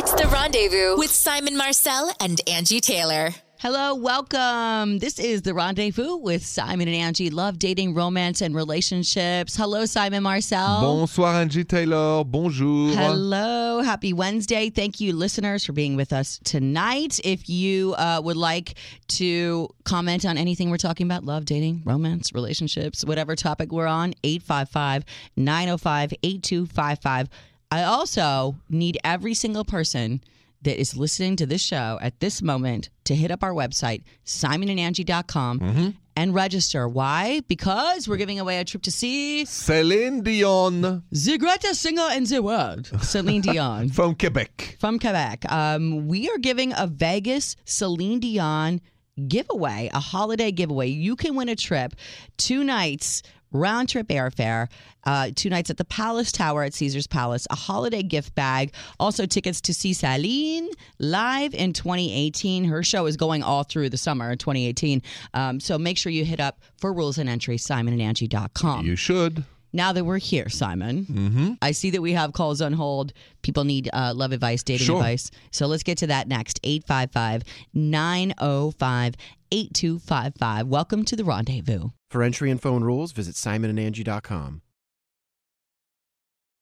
It's the rendezvous with Simon Marcel and Angi Taylor. Hello, welcome. This is the rendezvous with Simon and Angi. Love dating, romance, and relationships. Hello, Simon Marcel. Bonsoir Angi Taylor, bonjour. Hello, happy Wednesday. Thank you, listeners, for being with us tonight. If you uh, would like to comment on anything we're talking about love, dating, romance, relationships, whatever topic we're on 855 905 8255. I also need every single person that is listening to this show at this moment to hit up our website, simonandangi.com, and register. Why? Because we're giving away a trip to see Celine Dion the greatest singer in the world, Celine Dion from Quebec. from Quebec. Um, we are giving a Vegas Celine Dion giveaway, a holiday giveaway. You can win a trip, two nights. Round trip airfare, uh, two nights at the Palace Tower at Caesar's Palace, a holiday gift bag, also tickets to see Celine live in 2018. Her show is going all through the summer in 2018. Um, so make sure you hit up for rules and entry, simonandangi.com. You should. Now that we're here, Simon, Mm-hmm. I see that we have calls on hold. People need uh, love advice, dating Sure. advice. So let's get to that next. 855 905 8255. Welcome to the rendezvous. For entry and phone rules, visit simonandangi.com.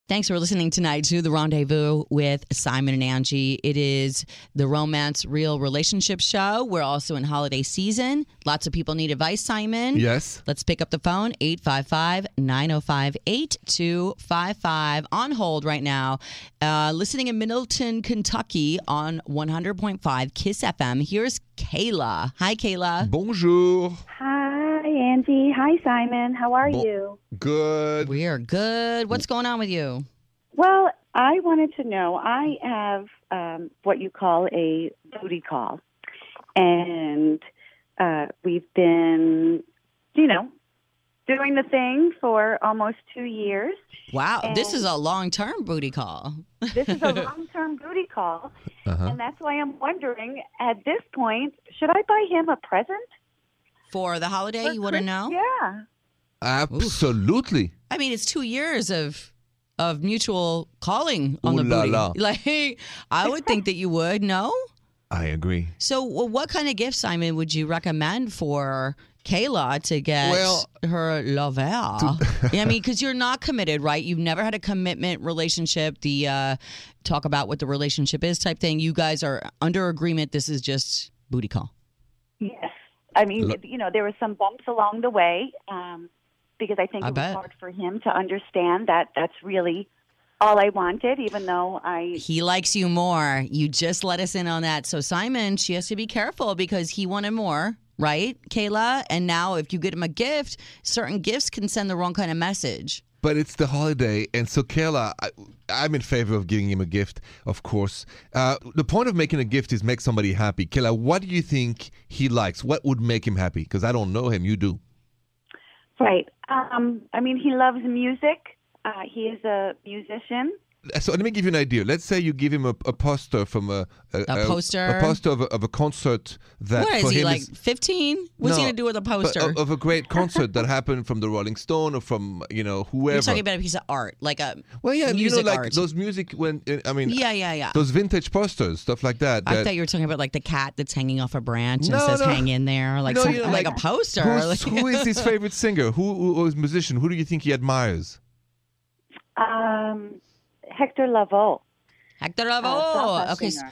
Thanks for listening tonight to the rendezvous with Simon and Angi. It is the romance real relationship show. We're also in holiday season. Lots of people need advice, Simon. Yes. Let's pick up the phone 855 905 8255. On hold right now. Uh, listening in Middleton, Kentucky on 100.5 Kiss FM. Here's Kayla. Hi, Kayla. Bonjour. Hi, Angi. Hi, Simon. How are Bon- you? Good. We are good. What's going on with you? Well, I wanted to know I have um, what you call a booty call. And uh, we've been, you know, doing the thing for almost two years. Wow, this is a long term booty call. This is a long term booty call. Uh-huh. And that's why I'm wondering at this point, should I buy him a present? For the holiday, for you want to know? Yeah. Absolutely. I mean, it's two years of of mutual calling on Ooh the la booty. la. Like, I would think that you would. No. I agree. So, well, what kind of gift, Simon, would you recommend for Kayla to get Well, her lover? yeah, I mean, because you're not committed, right? You've never had a commitment relationship. The uh, talk about what the relationship is type thing. You guys are under agreement. This is just booty call. I mean, Lo- you know, there were some bumps along the way um, because I think I it bet. was hard for him to understand that that's really all I wanted, even though I. He likes you more. You just let us in on that. So Simon, she has to be careful because he wanted more, right, Kayla? And now if you get him a gift, certain gifts can send the wrong kind of message. But it's the holiday, and so Kayla, I, I'm in favor of giving him a gift, of course. Uh, the point of making a gift is make somebody happy. Kayla, what do you think he likes? What would make him happy? Because I don't know him. You do. Right. Um, I mean, he loves music. Uh, he is a musician. So let me give you an idea. Let's say you give him a, a poster from a A poster? a, poster of a, of a concert that what for is he him like? Fifteen? What's he gonna do with a poster? of, of a great concert that happened from the Rolling Stone or from you know whoever. You're talking about a piece of art, like a well, yeah, you know, like art. those music when uh, I mean, yeah, yeah, yeah. those vintage posters, stuff like that. I that- thought you were talking about like the cat that's hanging off a branch and No, says no. "hang in there," like No, some, you know, like, like, a poster. Who's, who is his favorite singer? Who, who or his musician? Who do you think he admires? Um, Hector Lavoe. Hector uh, Lavoe. salsa okay, singer.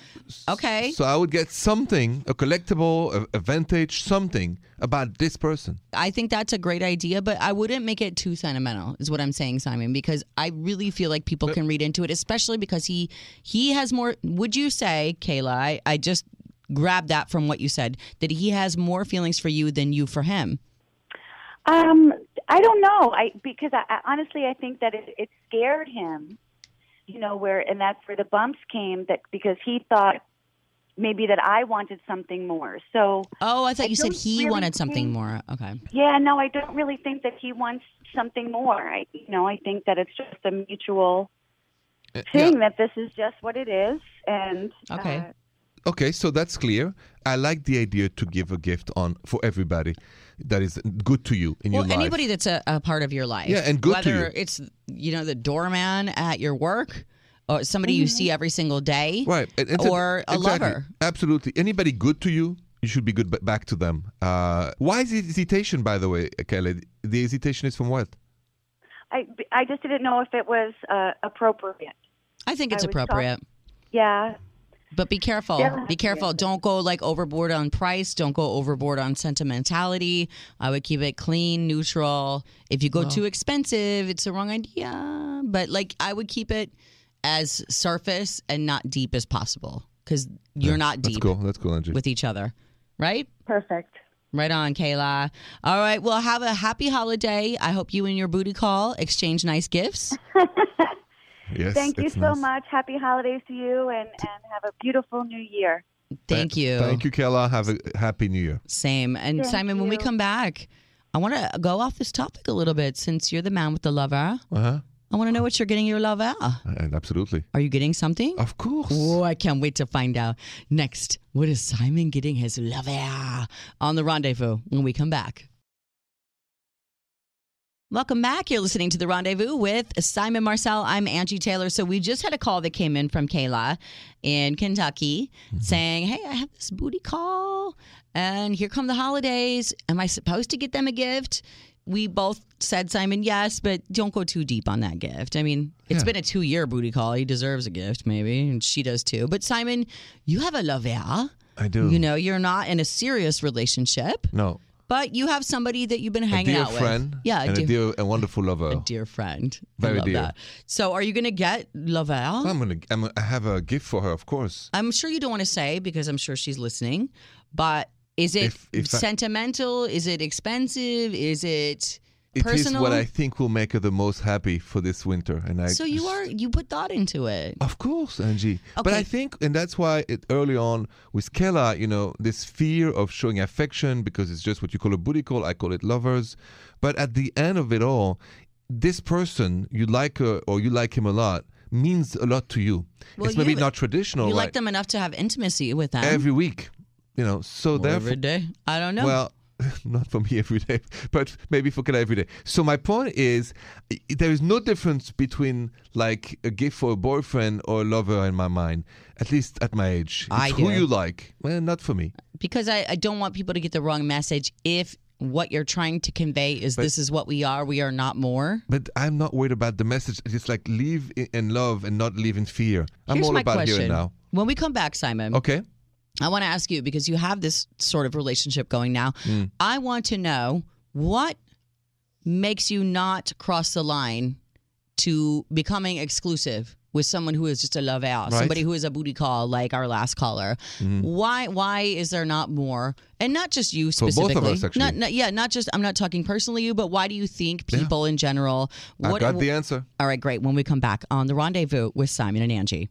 okay. So I would get something, a collectible, a, a vintage, something about this person. I think that's a great idea, but I wouldn't make it too sentimental, is what I'm saying, Simon, because I really feel like people can read into it, especially because he he has more. Would you say, Kayla? I, I just grabbed that from what you said that he has more feelings for you than you for him. Um, I don't know. I because I, I honestly I think that it, it scared him. You know where, and that's where the bumps came. That because he thought maybe that I wanted something more. So Oh, I thought I you said he really wanted something think- more. Okay. yeah, no, I don't really think that he wants something more. I you know I think that it's just a mutual Uh, thing that this is just what it is, and Okay. uh, Okay, so that's clear. I like the idea to give a gift on for everybody that is good to you in Well, your life. anybody that's a, a part of your life. Yeah, and good to Whether you. it's, you know, the doorman at your work or somebody you see every single day, Right. And- and or a exactly. lover. Absolutely. Anybody good to you, you should be good back to them. Uh, why is it hesitation, by the way, Kelly? The hesitation is from what? I, I just didn't know if it was uh, appropriate. I think it's I was talk- appropriate. Yeah. But be careful. Yeah. Be careful. Don't go like overboard on price. Don't go overboard on sentimentality. I would keep it clean, neutral. If you go too expensive, it's the wrong idea. But like I would keep it as surface and not deep as possible because you're not deep go. Let's go, Angi. with each other, right? Perfect. Right on, Kayla. All right. Well, have a happy holiday. I hope you and your booty call exchange nice gifts. yes. Thank you so nice. much. Happy holidays to you and, and have a beautiful new year. Thank you. Thank you, Kayla. Have a happy new year. Same. And Thank Simon, when we come back, I want to go off this topic a little bit since you're the man with the lover. Uh huh. I want to know what you're getting your lover. And absolutely. Are you getting something? Of course. Oh, I can't wait to find out. Next, what is Simon getting his lover on the rendezvous when we come back? Welcome back. You're listening to the Rendezvous with Simon Marcel. I'm Angi Taylor. So we just had a call that came in from Kayla in Kentucky mm-hmm. saying, "Hey, I have this booty call, and here come the holidays. Am I supposed to get them a gift?" We both said, Simon, yes, but don't go too deep on that gift. I mean, it's Yeah. been a two year booty call. He deserves a gift, maybe, and she does too. But Simon, you have a lover. I do. You know, you're not in a serious relationship, No. But you have somebody that you've been A hanging out friend. with. Yeah, a And dear, a dear and wonderful lover. a dear friend. I Very love dear. that. So, are you going to get lover? I'm gonna. I'm, I have a gift for her, of course. I'm sure you don't want to say because I'm sure she's listening, but is it If- if I- sentimental? Is it expensive? Is it It is personal? what I think will make her the most happy for this winter. And I. so you are you put thought into it. Of course, Angi. But I think, and that's why it, early on with Kayla, you know, this fear of showing affection because it's just what you call a booty call. I call it lovers. But at the end of it all, this person, you like her or you like him a lot, means a lot to you. Well, it's maybe you- not traditional. you like like them enough to have intimacy with them every week, you know. So Or therefore, every day. I don't know. well, not for me every day, but maybe for Kayla every day. So my point is, there is no difference between like a gift for a boyfriend or a lover in my mind. At least at my age, I it's who do. you like. Well, not for me. because I, I don't want people to get the wrong message if what you're trying to convey is this is what we are we are not more But I'm not worried about the message. It's like live i- in love and not live in fear. I'm here's all about question here and now. when we come back simon Okay. I want to ask you because you have this sort of relationship going now Mm. i want to know what makes you not cross the line to becoming exclusive with someone who is just a love out, Right. somebody who is a booty call like our last caller. Mm-hmm. Why why is there not more? And not just you For both of specifically. us, actually. Not, not yeah, not just I'm not talking personally you, but why do you think people in general I've got the answer. All right, great. When we come back on the rendezvous with Simon and Angi.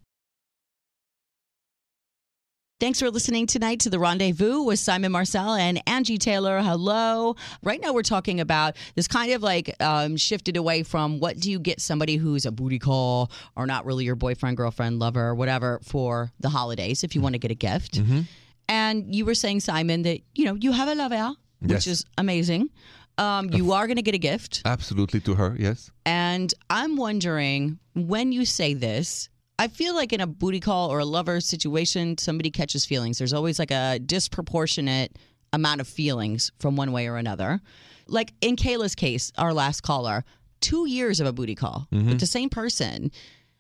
Thanks for listening tonight to the Rendezvous with Simon Marcel and Angi Taylor. Hello. Right now, we're talking about this kind of like um, shifted away from what do you get somebody who's a booty call or not really your boyfriend, girlfriend, lover, whatever for the holidays if you want to get a gift. Mm-hmm. And you were saying, Simon, that you know you have a lover, which Yes. is amazing. Um, you are going to get a gift. Absolutely to her. Yes. And I'm wondering when you say this, I feel like in a booty call or a lover situation, somebody catches feelings. There's always like a disproportionate amount of feelings from one way or another. Like in Kayla's case, our last caller, two years of a booty call with mm-hmm. the same person.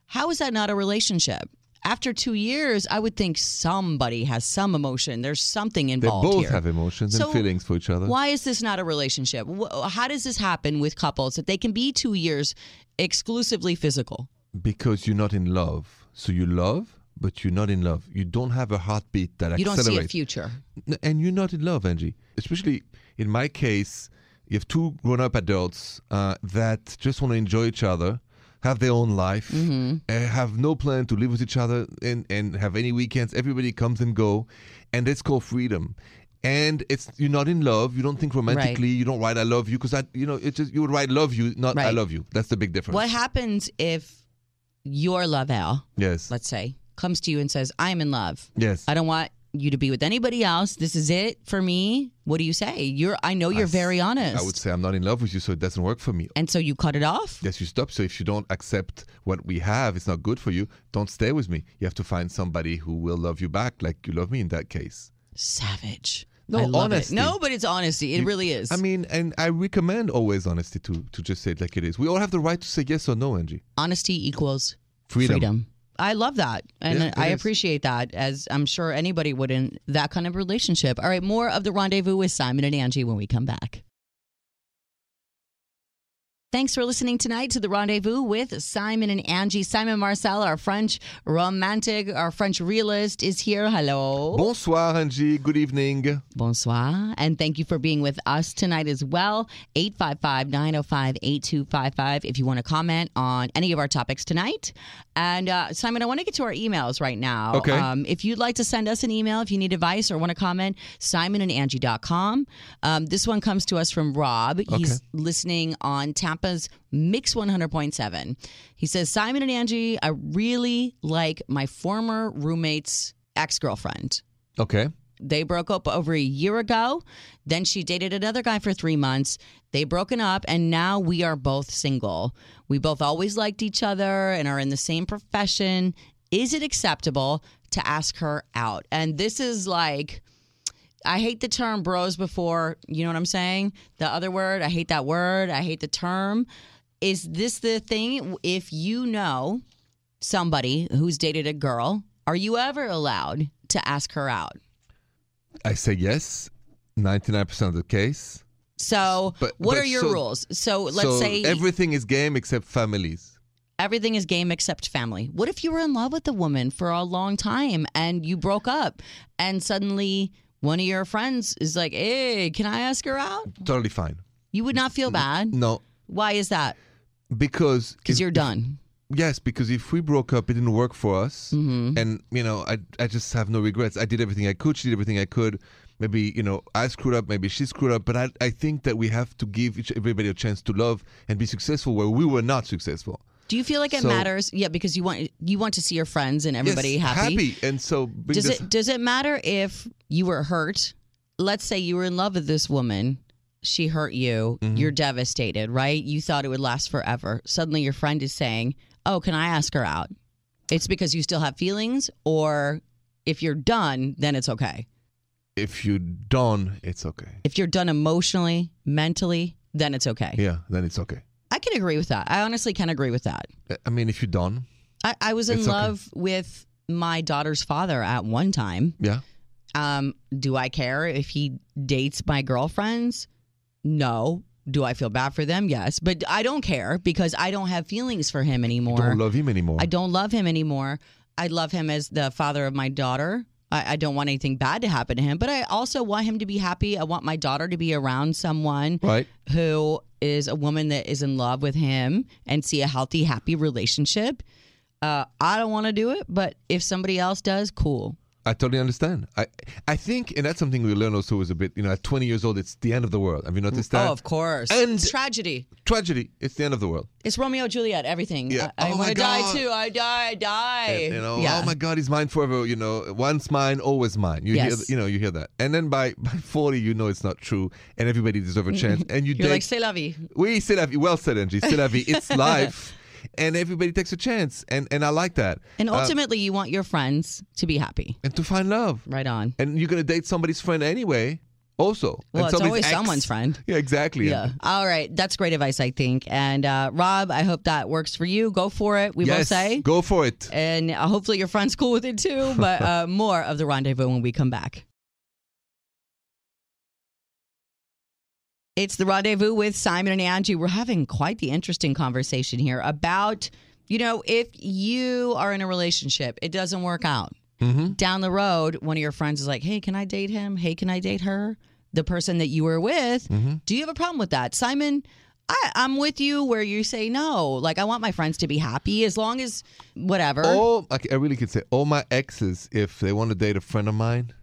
How is that not a relationship? After two years, I would think somebody has some emotion. There's something involved. They both here. have emotions So and feelings for each other. Why is this not a relationship? How does this happen with couples that they can be two years exclusively physical? Because you're not in love. So you love, but you're not in love. You don't have a heartbeat that You don't see a future. And you're not in love, Angi. Especially in my case, you have two grown-up adults uh, that just want to enjoy each other, have their own life, Mm-hmm. have no plan to live with each other, and, and have any weekends. Everybody comes and go, and it's called freedom. And it's you're not in love. You don't think romantically. You don't write "I love you" because I, you know, it's just you would write "love you," not "I love you." That's the big difference. What happens if your love Al, Yes. let's say, comes to you and says, I'm in love. yes. I don't want you to be with anybody else. This is it for me. What do you say? You're I know you're I very honest. I would say I'm not in love with you, so it doesn't work for me. and so you cut it off? Yes, you stop. So if you don't accept what we have, it's not good for you. Don't stay with me. You have to find somebody who will love you back, like you love me in that case. Savage. No, honesty. It. No, but it's honesty. It really is. I mean, and I recommend always honesty to to just say it like it is. We all have the right to say yes or no, Angi. honesty equals Freedom. I love that. And Yeah, I is. appreciate that, as I'm sure anybody would in that kind of relationship. All right, more of the rendezvous with Simon and Angi when we come back. Thanks for listening tonight to the rendezvous with Simon and Angi. Simon Marcel, our French romantic, our French realist, is here. Hello. Bonsoir, Angi. Good evening. Bonsoir. And thank you for being with us tonight as well. 855 905 8255 if you want to comment on any of our topics tonight. And uh, Simon, I want to get to our emails right now. Okay. Um, if you'd like to send us an email, if you need advice or want to comment, simonandangi.com. Um, this one comes to us from Rob. He's listening on Tampa's Mix 100.7. He says, Simon and Angi, I really like my former roommate's ex girlfriend Okay. they broke up over a year ago. Then she dated another guy for three months. They broken up, and now we are both single. We both always liked each other and are in the same profession. Is it acceptable to ask her out? And this is like, I hate the term bros before, you know what I'm saying? The other word, I hate that word. I hate the term. Is this the thing? If you know somebody who's dated a girl, are you ever allowed to ask her out? I say yes, 99% of the case. So, But- what but are your so- rules? So, let's so say everything is game except families. everything is game except family. What if you were in love with a woman for a long time and you broke up and suddenly one of your friends is like, "Hey, can I ask her out?" Totally fine. You would not feel bad. No, Why is that? because Because if- you're done. Yes, because if we broke up, it didn't work for us, Mm-hmm. and you know, I I just have no regrets. I did everything I could. She did everything I could. Maybe you know, I screwed up. Maybe she screwed up. But I I think that we have to give each everybody a chance to love and be successful where we were not successful. Do you feel like it So- matters? Yeah, because you want you want to see your friends and everybody yes, happy. and so Does this- it does it matter if you were hurt? Let's say you were in love with this woman. She hurt you. Mm-hmm. You're devastated, right? You thought it would last forever. Suddenly your friend is saying, "Oh, can I ask her out?" It's because you still have feelings or if you're done, then it's okay. if you're done, it's okay. If you're done emotionally, mentally, then it's okay. Yeah, then it's okay. I can agree with that. I honestly can agree with that. I mean, if you're done, I, I was in It's okay. love with my daughter's father at one time. yeah, Um, do I care if he dates my girlfriends? No. Do I feel bad for them? Yes. But I don't care because I don't have feelings for him anymore. don't love him anymore. I don't love him anymore. I love him as the father of my daughter. I, I don't want anything bad to happen to him, but I also want him to be happy. I want my daughter to be around someone right? who is a woman that is in love with him and see a healthy, happy relationship. Uh, I don't want to do it, but if somebody else does, cool. I totally understand. I I think, and that's something we learn also is a bit. You know, at 20 years old, it's the end of the world. Have you noticed oh, that? oh, of course. And- tragedy. Tragedy. It's the end of the world. It's Romeo Juliet. Everything. Yeah. I, I Oh want my to die too. I die. I die. And, you know, yeah. oh my God, he's mine forever. You know, once mine, always mine. You hear, Yes. you know, you hear that, and then by by 40, you know it's not true, and everybody deserves a chance, and you You're date. like, c'est la vie. we c'est la vie. Well said, Angi. C'est la vie. It's life, and everybody takes a chance, and and I like that. And Uh, ultimately, you want your friends to be happy. and to find love, Right on. and you're gonna date somebody's friend anyway. Also, Well, and it's always ex. someone's friend. Yeah, exactly. Yeah. All right. That's great advice, I think. And uh, Rob, I hope that works for you. Go for it. We both Yes, say. go for it. And uh, hopefully your friend's cool with it too. But uh, more of the rendezvous when we come back. It's the rendezvous with Simon and Angi. We're having quite the interesting conversation here about, you know, if you are in a relationship, it doesn't work out. Mm-hmm. Down the road, one of your friends is like, hey, can I date him? Hey, can I date her? The person that you were with. Mm-hmm. Do you have a problem with that? Simon, I, I'm with you where you say no. Like, I want my friends to be happy as long as whatever. I, I really could say, all my exes, if they want to date a friend of mine,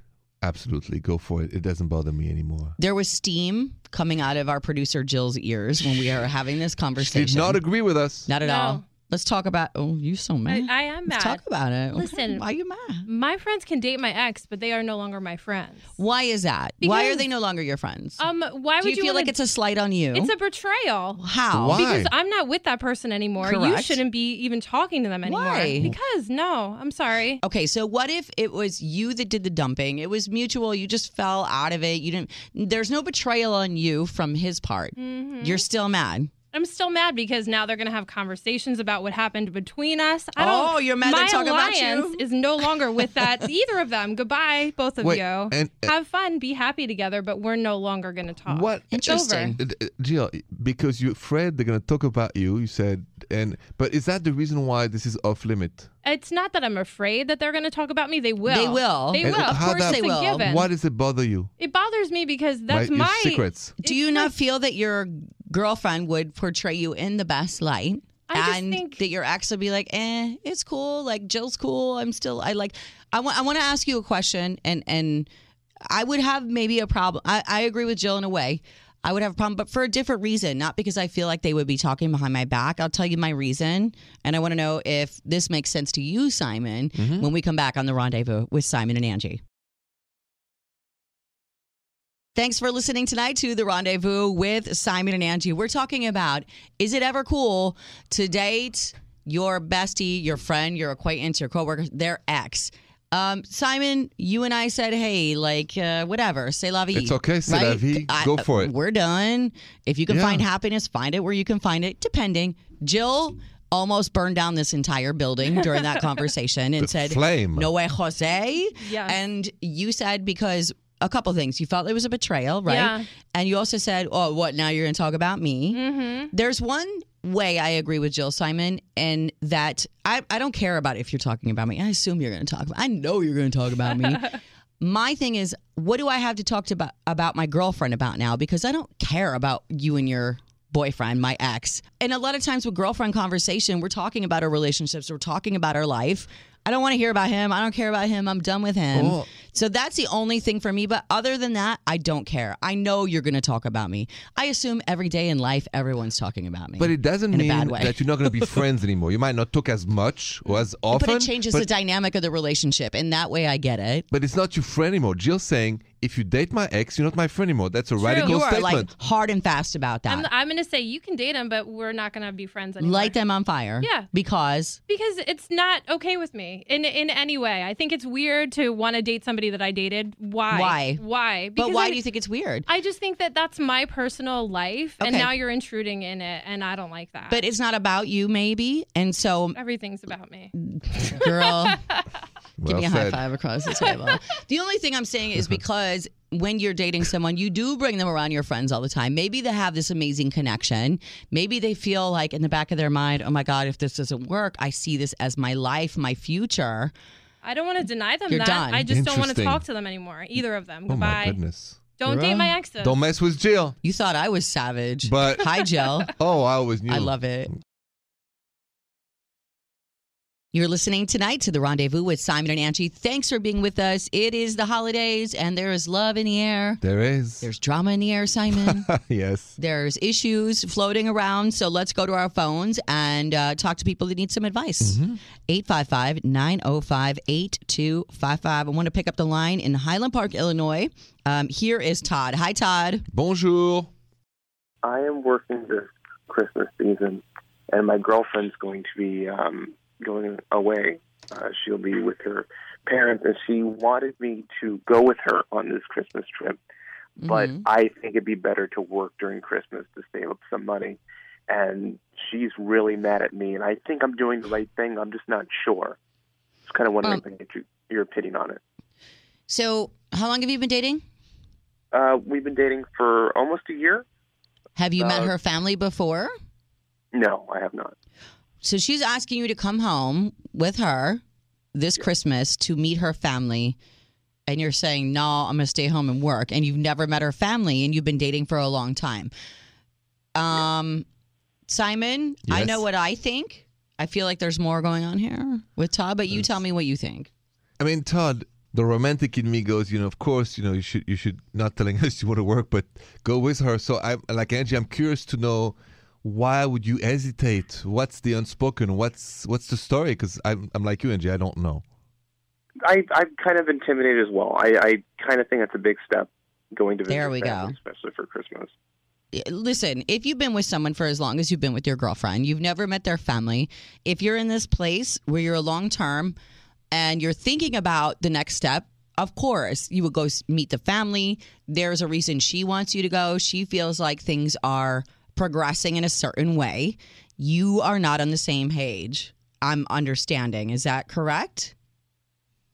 absolutely go for it. It doesn't bother me anymore. There was steam coming out of our producer Jill's ears when we are having this She conversation. did not agree with us. Not at No. all. Let's talk about. Oh, you so mad. I am mad. Let's mad. talk about it. Okay, Listen. why are you mad? My friends can date my ex, but they are no longer my friends. Why is that? why are they no longer your friends? Um, why Do would you feel wanna- like it's a slight on you? It's a betrayal. How? Why? Because I'm not with that person anymore. You shouldn't be even talking to them anymore. Why? Because no, I'm sorry. Okay, so what if it was you that did the dumping? It was mutual. You just fell out of it. You didn't. There's no betrayal on you from his part. Mm-hmm. You're still mad. I'm still mad because now they're going to have conversations about what happened between us. I don't, Oh, you're mad My they're talking about you? alliance is no longer with that either of them. Goodbye, both of Wait, you. and- have fun, be happy together, but we're no longer going to talk. What? It's Interesting. over. Uh, uh, Jill, because you're afraid they're gonna talk about you. You said, and but is that the reason why this is off limit? It's not that I'm afraid that they're going to talk about me. They will. They will. They And will. Of course that- they They will. will. Given. Why does it bother you? It bothers me because that's my, my secrets. Do you not feel that your girlfriend would portray you in the best light? I just and think- that your ex would be like, eh, it's cool. Like Jill's cool. I'm still. I like. I want. I want to ask you a question, and and I would have maybe a problem. I, I agree with Jill in a way. I would have a problem, but for a different reason, not because I feel like they would be talking behind my back. I'll tell you my reason, and I want to know if this makes sense to you, Simon, when we come back on the rendezvous with Simon and Angi. Thanks for listening tonight to The Rendezvous with Simon and Angi. We're talking about is it ever cool to date your bestie, your friend, your acquaintance, your coworker, their ex? Um, Simon, you and I said, hey, like, uh, whatever, c'est la vie. It's okay, c'est la vie. I, Go for it. We're done. If you can Yeah. find happiness, find it where you can find it, depending. Jill almost burned down this entire building during that conversation and The said, flame. No way, Jose. Yes. And you said because a couple things. You felt it was a betrayal, right? Yeah. And you also said, "Oh, what? Now you're going to talk about me?" Mm-hmm. There's one way I agree with Jill Simon, and that I I don't care about if you're talking about me. I assume you're going to talk. about I know you're going to talk about me. my thing is, what do I have to talk to about about my girlfriend about now? Because I don't care about you and your boyfriend, my ex. And a lot of times with girlfriend conversation, we're talking about our relationships, we're talking about our life. I don't want to hear about him. I don't care about him. I'm done with him. Oh. So that's the only thing for me. But other than that, I don't care. I know you're going to talk about me. I assume every day in life, everyone's talking about me. But it doesn't mean that you're not going to be friends anymore. You might not talk as much or as often. but it changes but, the dynamic of the relationship. In that way, I get it. but it's not your friend anymore. Jill's saying, if you date my ex, you're not my friend anymore. That's a radical You are statement. like hard and fast about that. I'm, I'm going to say you can date him, but we're not going to be friends anymore. Light them on fire. Yeah. Because because it's not okay with me in in any way. I think it's weird to want to date somebody that I dated. Why? Why? Why? but why I- do you think it's weird? I just think that that's my personal life, and now you're intruding in it, and I don't like that. But it's not about you, maybe. And so, everything's about me. girl, give Well me a high five across the table. the only thing I'm saying is because when you're dating someone, you do bring them around your friends all the time. Maybe they have this amazing connection. Maybe they feel like in the back of their mind, oh my God, if this doesn't work, I see this as my life, my future. I don't want to deny them You're that. done. I just don't want to Interesting. talk to them anymore. Either of them. Oh my Goodbye. goodness. Don't date my exes. Don't mess with Jill. You thought I was savage. But Hi, Jill. oh, I always knew. I love it. You're listening tonight to The Rendezvous with Simon and Angi. Thanks for being with us. It is the holidays and there is love in the air. There is. There's drama in the air, Simon. yes. There's issues floating around. So let's go to our phones and uh, talk to people that need some advice. 855 905 8255. I want to pick up the line in Highland Park, Illinois. Um, here is Todd. Hi, Todd. Bonjour. I am working this Christmas season, and my girlfriend's going to be um, going away. Uh, she'll be with her parents, and she wanted me to go with her on this Christmas trip. But Mhm. I think it'd be better to work during Christmas to save up some money. And she's really mad at me, and I think I'm doing the right thing. I'm just not sure. Just kind of wondering Um, if I get you, your opinion on it. So, how long have you been dating? Uh, we've been dating for almost a year. Have you met Uh, her family before? No, I have not. So she's asking you to come home with her this Christmas to meet her family. And you're saying, no, I'm going to stay home and work. And you've never met her family and you've been dating for a long time. Um, Simon, I Yes. know what I think. I feel like there's more going on here with Todd, but you tell me what you think. I mean, Todd, the romantic in me goes, you know, of course, you know, you should you should not telling us you want to work, but go with her. So I like Angi, I'm curious to know why would you hesitate? What's the unspoken? What's what's the story? Because I'm I'm like you, Angi. I don't know. I I'm kind of intimidated as well. I I kind of think that's a big step going to visit There we family, go. especially for Christmas. Eh, listen, if you've been with someone for as long as you've been with your girlfriend, you've never met their family, if you're in this place where you're a long term and you're thinking about the next step, of course, you would go meet the family. There's a reason she wants you to go. She feels like things are progressing in a certain way. You are not on the same page. I'm understanding. Is that correct?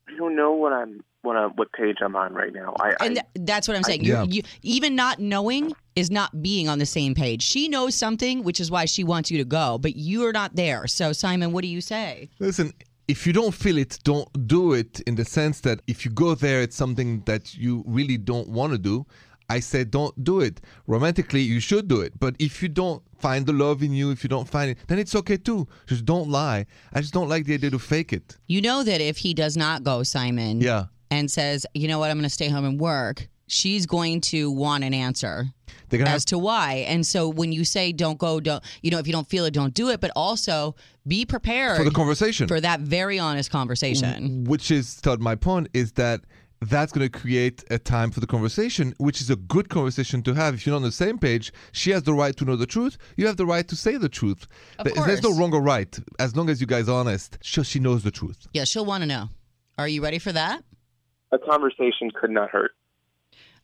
I don't know what I'm what I'm, what page I'm on right now. I, And th- that's what I'm saying. Yeah. You, you, even not knowing is not being on the same page. She knows something, which is why she wants you to go, but you are not there. So, Simon, what do you say? Listen, if you don't feel it, don't do it. In the sense that if you go there, it's something that you really don't want to do. I said, don't do it. Romantically, you should do it. But if you don't find the love in you, if you don't find it, then it's okay too. Just don't lie. I just don't like the idea to fake it. You know that if he does not go, Simon, Yeah. and says, you know what, I'm going to stay home and work, she's going to want an answer They're have as to why. And so when you say don't go, don't, you know, if you don't feel it, don't do it, but also be prepared for the conversation. for that very honest conversation. which is Todd, my point is that that's going to create a time for the conversation which is a good conversation to have if you're not on the same page she has the right to know the truth you have the right to say the truth Of There- there's no wrong or right as long as you guys are honest she, she knows the truth Yeah, she'll want to know. Are you ready for that? a conversation could not hurt.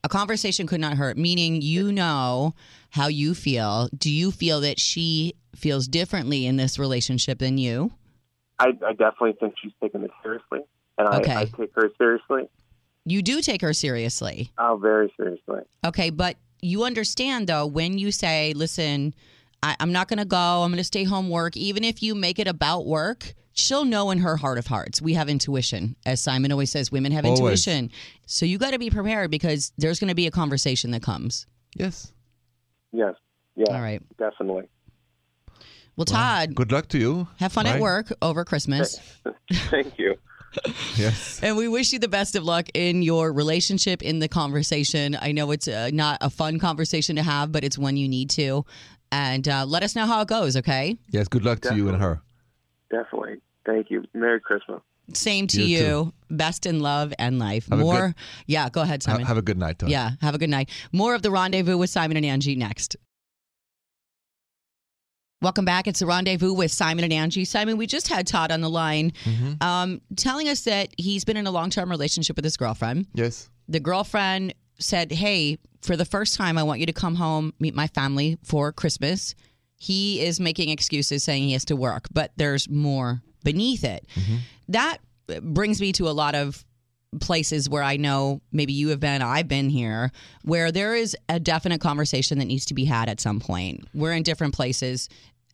A conversation could not hurt, meaning you know how you feel. Do you feel that she feels differently in this relationship than you? I, I definitely think she's taking it seriously, and I, I take her seriously. You do take her seriously. Oh, very seriously. Okay, but you understand though when you say, listen, I, I'm not going to go, I'm going to stay home work, even if you make it about work, she'll know in her heart of hearts. We have intuition. As Simon always says, women have Always. intuition. So you got to be prepared because there's going to be a conversation that comes. yes Yes. Yeah. All right. Definitely. Well, Todd, good luck to you have fun at work over Christmas. Thank you. yes And we wish you the best of luck in your relationship, in the conversation. I know it's uh, not a fun conversation to have, but it's one you need to. And uh, let us know how it goes, okay? yes good luck to you and her Definitely. Thank you. Merry Christmas. Same to You you. Best in love and life. Have More. good- yeah, go ahead, Simon. have a good night Todd. yeah, have a good night. More of the rendezvous with Simon and Angi next. Welcome back. It's the rendezvous with Simon and Angi. Simon, we just had Todd on the line Mhm. um, telling us that he's been in a long term relationship with his girlfriend. yes the girlfriend said, Hey, for the first time, I want you to come home, meet my family for Christmas. He is making excuses saying he has to work, but there's more beneath it. That brings me to a lot of places where I know maybe you have been, I've been here, where there is a definite conversation that needs to be had at some point. We're in different places.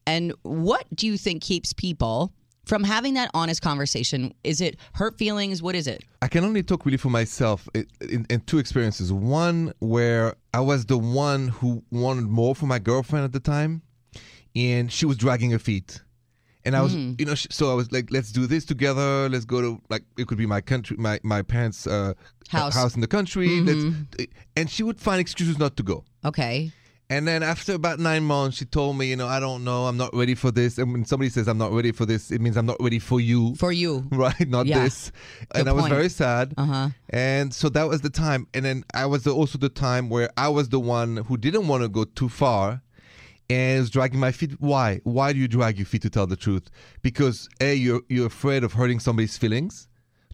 And what do you think keeps people from having that honest conversation? Is it hurt feelings? What is it? I can only talk really for myself in, in, in two experiences. One where I was the one who wanted more for my girlfriend at the time, and she was dragging her feet. And I was, you know, so I was like, "Let's do this together. Let's go to like it could be my country, my my parents' uh, House. house in the country." Let's, and she would find excuses not to go. Okay. And then after about nine months, she told me, you know, I don't know, I'm not ready for this. And when somebody says I'm not ready for this, it means I'm not ready for you, For you. right? Not Yeah. this. Good and I was very sad. Uh huh. And so that was the time. And then I was also the time where I was the one who didn't want to go too far and was dragging my feet. Why? Why do you drag your feet to tell the truth? Because A, you're, you're afraid of hurting somebody's feelings.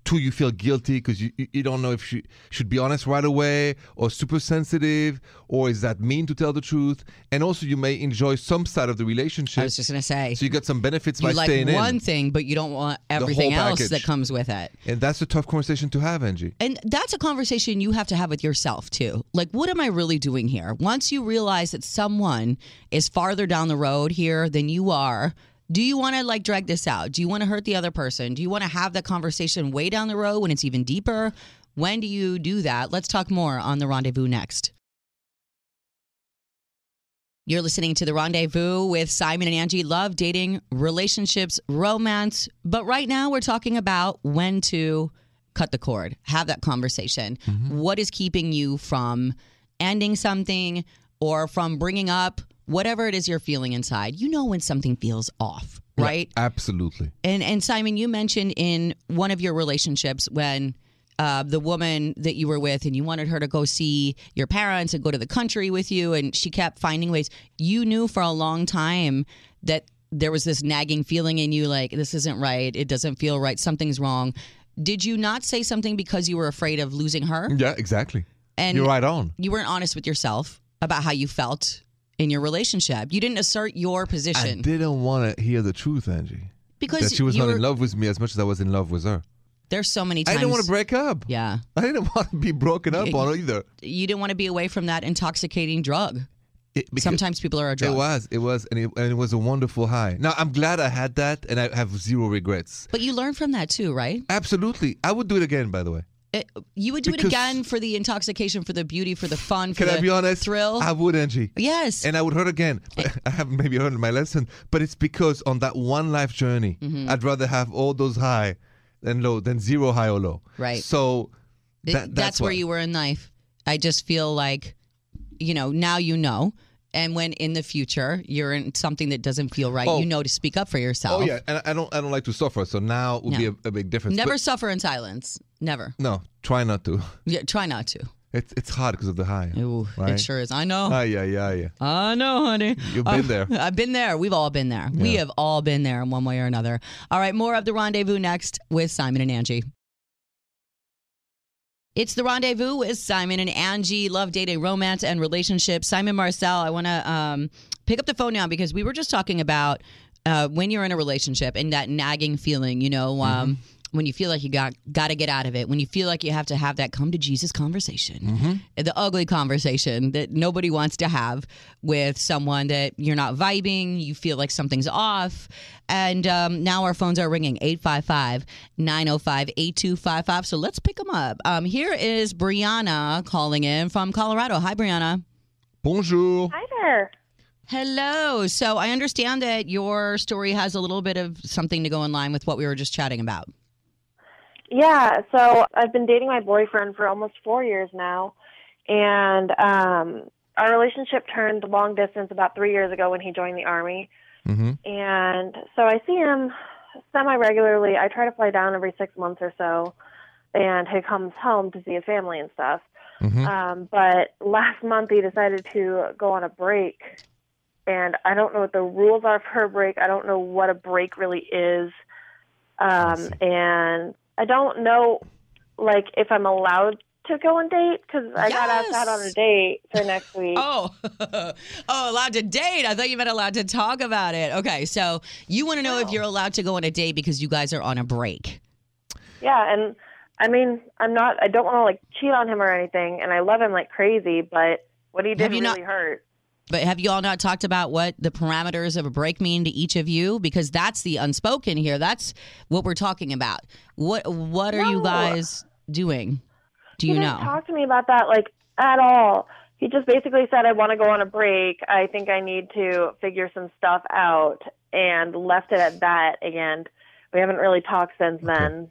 Two, you feel guilty because you, you don't know if she should be honest right away or super sensitive or is that mean to tell the truth? And also, you may enjoy some side of the relationship. I was just gonna say. so you get some benefits you by like staying in. one thing, but you don't want everything else that comes with it. And that's a tough conversation to have, Angi. And that's a conversation you have to have with yourself too. Like, what am I really doing here? Once you realize that someone is farther down the road here than you are, do you want to like drag this out? Do you want to hurt the other person? Do you want to have that conversation way down the road when it's even deeper? When do you do that? Let's talk more on the rendezvous next. You're listening to The Rendezvous with Simon and Angi. Love, dating, relationships, romance. But right now we're talking about when to cut the cord, have that conversation. Mm-hmm. What is keeping you from ending something or from bringing up whatever it is you're feeling inside, you know when something feels off, right? Absolutely. And and Simon, you mentioned in one of your relationships when uh, the woman that you were with and you wanted her to go see your parents and go to the country with you, and she kept finding ways. You knew for a long time that there was this nagging feeling in you, like this isn't right, it doesn't feel right, something's wrong. Did you not say something because you were afraid of losing her? Yeah, exactly. And You're right on. you weren't honest with yourself about how you felt in your relationship. You didn't assert your position. I didn't want to hear the truth, Angi. because that she was not were- in love with me as much as I was in love with her. There's so many I didn't want to break up. Yeah, I didn't want to be broken up Yeah, on either. you didn't want to be away from that intoxicating drug. It, Sometimes people are a drug. It was, it was, and it, and it was a wonderful high. Now I'm glad I had that, and I have zero regrets. But you learn from that too, right? Absolutely, I would do it again. By the way, It, you would do Because- it again for the intoxication, for the beauty, for the fun, for can the I be honest? thrill. I would, Angi. yes. And I would hurt again. But eh. I haven't maybe learned my lesson, but it's because on that one life journey, Mm-hmm. I'd rather have all those high than low, than zero high or low. Right. So eh, that, that's, where you were in life. I just feel like, you know, now you know. And when in the future you're in something that doesn't feel right, Oh. you know to speak up for yourself. Oh yeah, and I don't, I don't like to suffer. So now would be a, a big difference. Never But- suffer in silence. Never. no, try not to. Yeah, try not to. It's it's hard because of the high. Ooh, right? it sure is. I know. Ah, yeah, yeah, yeah. I know, honey. You've been Uh, there. I've been there. We've all been there. We have all been there in one way or another. All right, more of the rendezvous next with Simon and Angi. It's the rendezvous with Simon and Angi. Love, dating, romance, and relationships. Simon Marcel, I want to um, pick up the phone now because we were just talking about uh, when you're in a relationship and that nagging feeling. You know, um, when you feel like you got got to get out of it. When you feel like you have to have that come to Jesus conversation, the ugly conversation that nobody wants to have with someone that you're not vibing. You feel like something's off. And um, now our phones are ringing 855 905 8255. So let's pick them up. Um, here is Brianna calling in from Colorado. Hi, Brianna. Bonjour. Hi there. Hello. So I understand that your story has a little bit of something to go in line with what we were just chatting about. Yeah, so I've been dating my boyfriend for almost four years now, and um, our relationship turned long distance about three years ago when he joined the army. Mm-hmm. And so I see him semi regularly. I try to fly down every six months or so, and he comes home to see his family and stuff. Mhm. Um, but last month he decided to go on a break, and I don't know what the rules are for a break. I don't know what a break really is, um, and I don't know, like, if I'm allowed to go on date because I got asked out on a date for next week. Oh, oh, allowed to date. I thought you meant allowed to talk about it. Okay, so you want to know if you're allowed to go on a date because you guys are on a break. Yeah, and I mean, I'm not. I don't want to like cheat on him or anything, and I love him like crazy. But what he did Have you really not- hurt. But have you all not talked about what the parameters of a break mean to each of you? Because that's the unspoken here. That's what we're talking about. What What are you guys doing? Do he you didn't know? talk to me about that like at all. He just basically said, "I want to go on a break. I think I need to figure some stuff out," and left it at that. And we haven't really talked since then.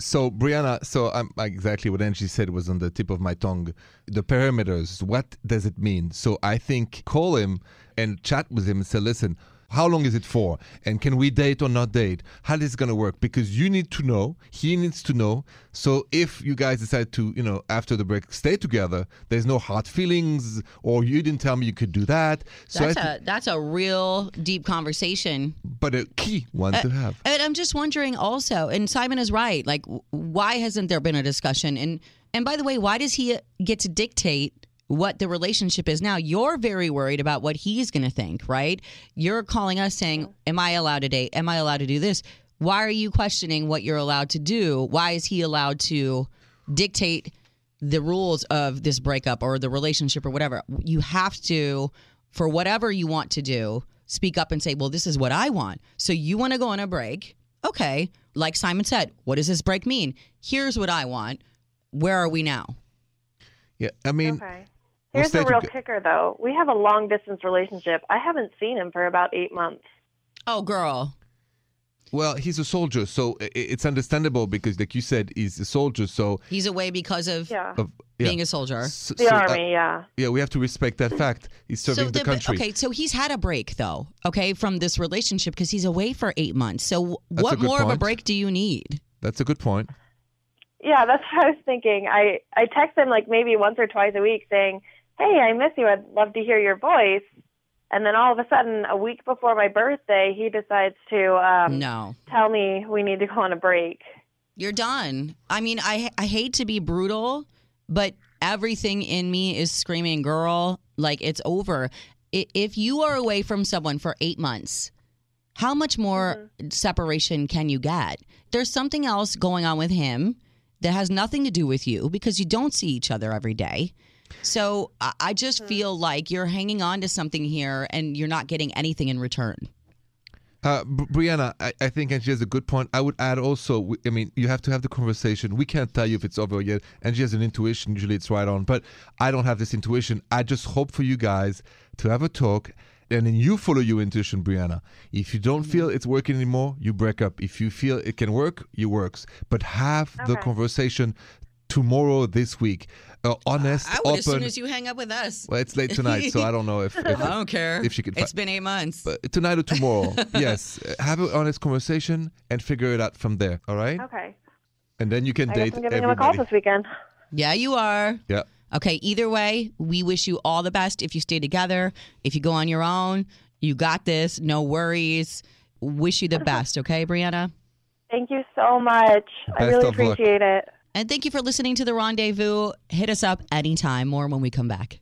So Brianna, so um, exactly what Angi said was on the tip of my tongue. The parameters, what does it mean? So I think call him and chat with him and say, listen, how long is it for? And can we date or not date? How is it going to work? Because you need to know, he needs to know. So if you guys decide to, you know, after the break, stay together, there's no hard feelings, or you didn't tell me you could do that. So That's I thi- a that's a real deep conversation but a key one to have. And I'm just wondering also, and Simon is right. Like, why hasn't there been a discussion? And and by the way, why does he get to dictate what the relationship is now? You're very worried about what he's going to think, right? You're calling us saying, "Am I allowed to date? Am I allowed to do this?" Why are you questioning what you're allowed to do? Why is he allowed to dictate the rules of this breakup or the relationship or whatever? You have to, for whatever you want to do, speak up and say, well, this is what I want. So you want to go on a break. Okay. Like Simon said, what does this break mean? Here's what I want. Where are we now? Yeah, I mean, Okay. We'll Here's the real kicker, though. We have a long distance relationship. I haven't seen him for about eight months. Oh, girl. well, he's a soldier, so i- i- it's understandable because, like you said, he's a soldier. So He's away because of. Yeah. of Yeah. being a soldier. S- The so, uh, army, yeah. yeah, we have to respect that fact. He's serving the the- country. okay, so he's had a break though, okay, from this relationship because he's away for eight months. So That's what good more of a break do you need? That's a good point. Yeah, that's what I was thinking. I I text him like maybe once or twice a week saying, "Hey, I miss you. I'd love to hear your voice." And then all of a sudden, a week before my birthday, he decides to um, No. tell me we need to go on a break. You're done. I mean, I I hate to be brutal, but everything in me is screaming, "Girl, like it's over." If you are away from someone for 8 months, how much more separation can you get? There's something else going on with him that has nothing to do with you because you don't see each other every day. So I I just feel like you're hanging on to something here and you're not getting anything in return. Uh, Brianna, I, I think Angi has a good point. I would add also, I mean, you have to have the conversation. We can't tell you if it's over yet. Angi has an intuition. Usually it's right on. But I don't have this intuition. I just hope for you guys to have a talk and then you follow your intuition, Brianna. If you don't feel it's working anymore, you break up. If you feel it can work, it works. But have the conversation tomorrow, this week. Uh, honest, I would open. as soon as you hang up with us. well, it's late tonight, so I don't know if, if I don't care. if she can it's been eight months. but tonight or tomorrow. yes, have an honest conversation and figure it out from there. All right, Okay. and then you can I date guess I'm giving him a call this weekend. Yeah, you are. Yeah. Okay, either way, we wish you all the best if you stay together. If you go on your own, you got this. No worries. Wish you the best, okay, Brianna? Thank you so much. I really of luck. appreciate it. And thank you for listening to The Rendezvous. Hit us up anytime. More when we come back.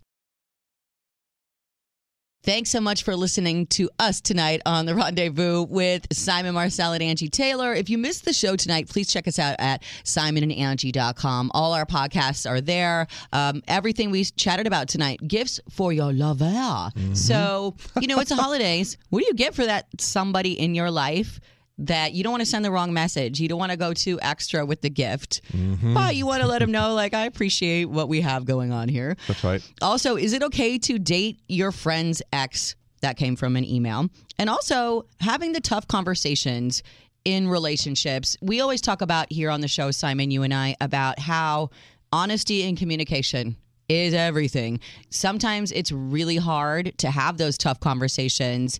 Thanks so much for listening to us tonight on The Rendezvous with Simon Marcel and Angi Taylor. If you missed the show tonight, please check us out at simonandangi.com. All our podcasts are there. Um, everything we chatted about tonight, gifts for your lover. So, you know, it's the holidays. What do you get for that somebody in your life? That you don't want to send the wrong message. You don't want to go too extra with the gift, mm-hmm. but you want to let them know, like, I appreciate what we have going on here. That's right. Also, is it okay to date your friend's ex? That came from an email. And also, having the tough conversations in relationships. We always talk about here on the show, Simon, you and I, about how honesty and communication is everything. Sometimes it's really hard to have those tough conversations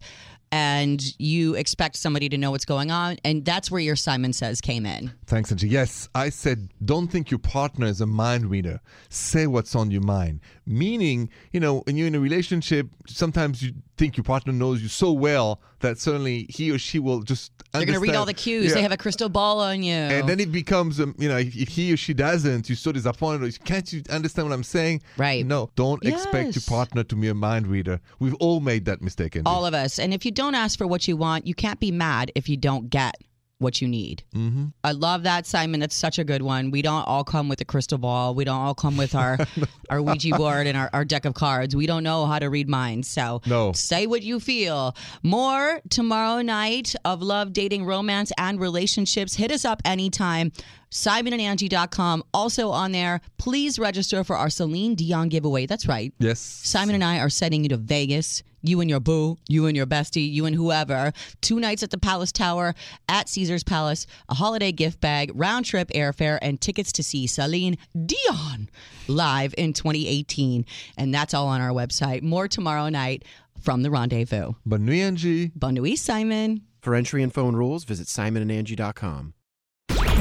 and you expect somebody to know what's going on. And that's where your Simon Says came in. Thanks, Angi. Yes, I said, don't think your partner is a mind reader. Say what's on your mind. Meaning, you know, when you're in a relationship, sometimes you think your partner knows you so well that suddenly he or she will just They're going to read all the cues. Yeah. They have a crystal ball on you. and then it becomes, um, you know, if, if he or she doesn't, you're so disappointed. Or, Can't you understand what I'm saying? Right. No, don't expect your partner to be a mind reader. We've all made that mistake, Angi. all of us. And if you don't ask for what you want, you can't be mad if you don't get what you need. mm-hmm. I love that, Simon. That's such a good one. We don't all come with a crystal ball. We don't all come with our our Ouija board and our, our deck of cards. We don't know how to read minds. So No. say what you feel. More tomorrow night of love, dating, romance, and relationships. Hit us up anytime. SimonandAngi.com. Also on there, please register for our Celine Dion giveaway. That's right. Yes. Simon and I are sending you to Vegas. You and your boo, you and your bestie, you and whoever. Two nights at the Palace Tower, at Caesar's Palace, a holiday gift bag, round trip airfare, and tickets to see Celine Dion live in 2018. And that's all on our website. More tomorrow night from the Rendezvous. Bonne nuit, Angi. Bon nuit, Simon. For entry and phone rules, visit simonandangi.com.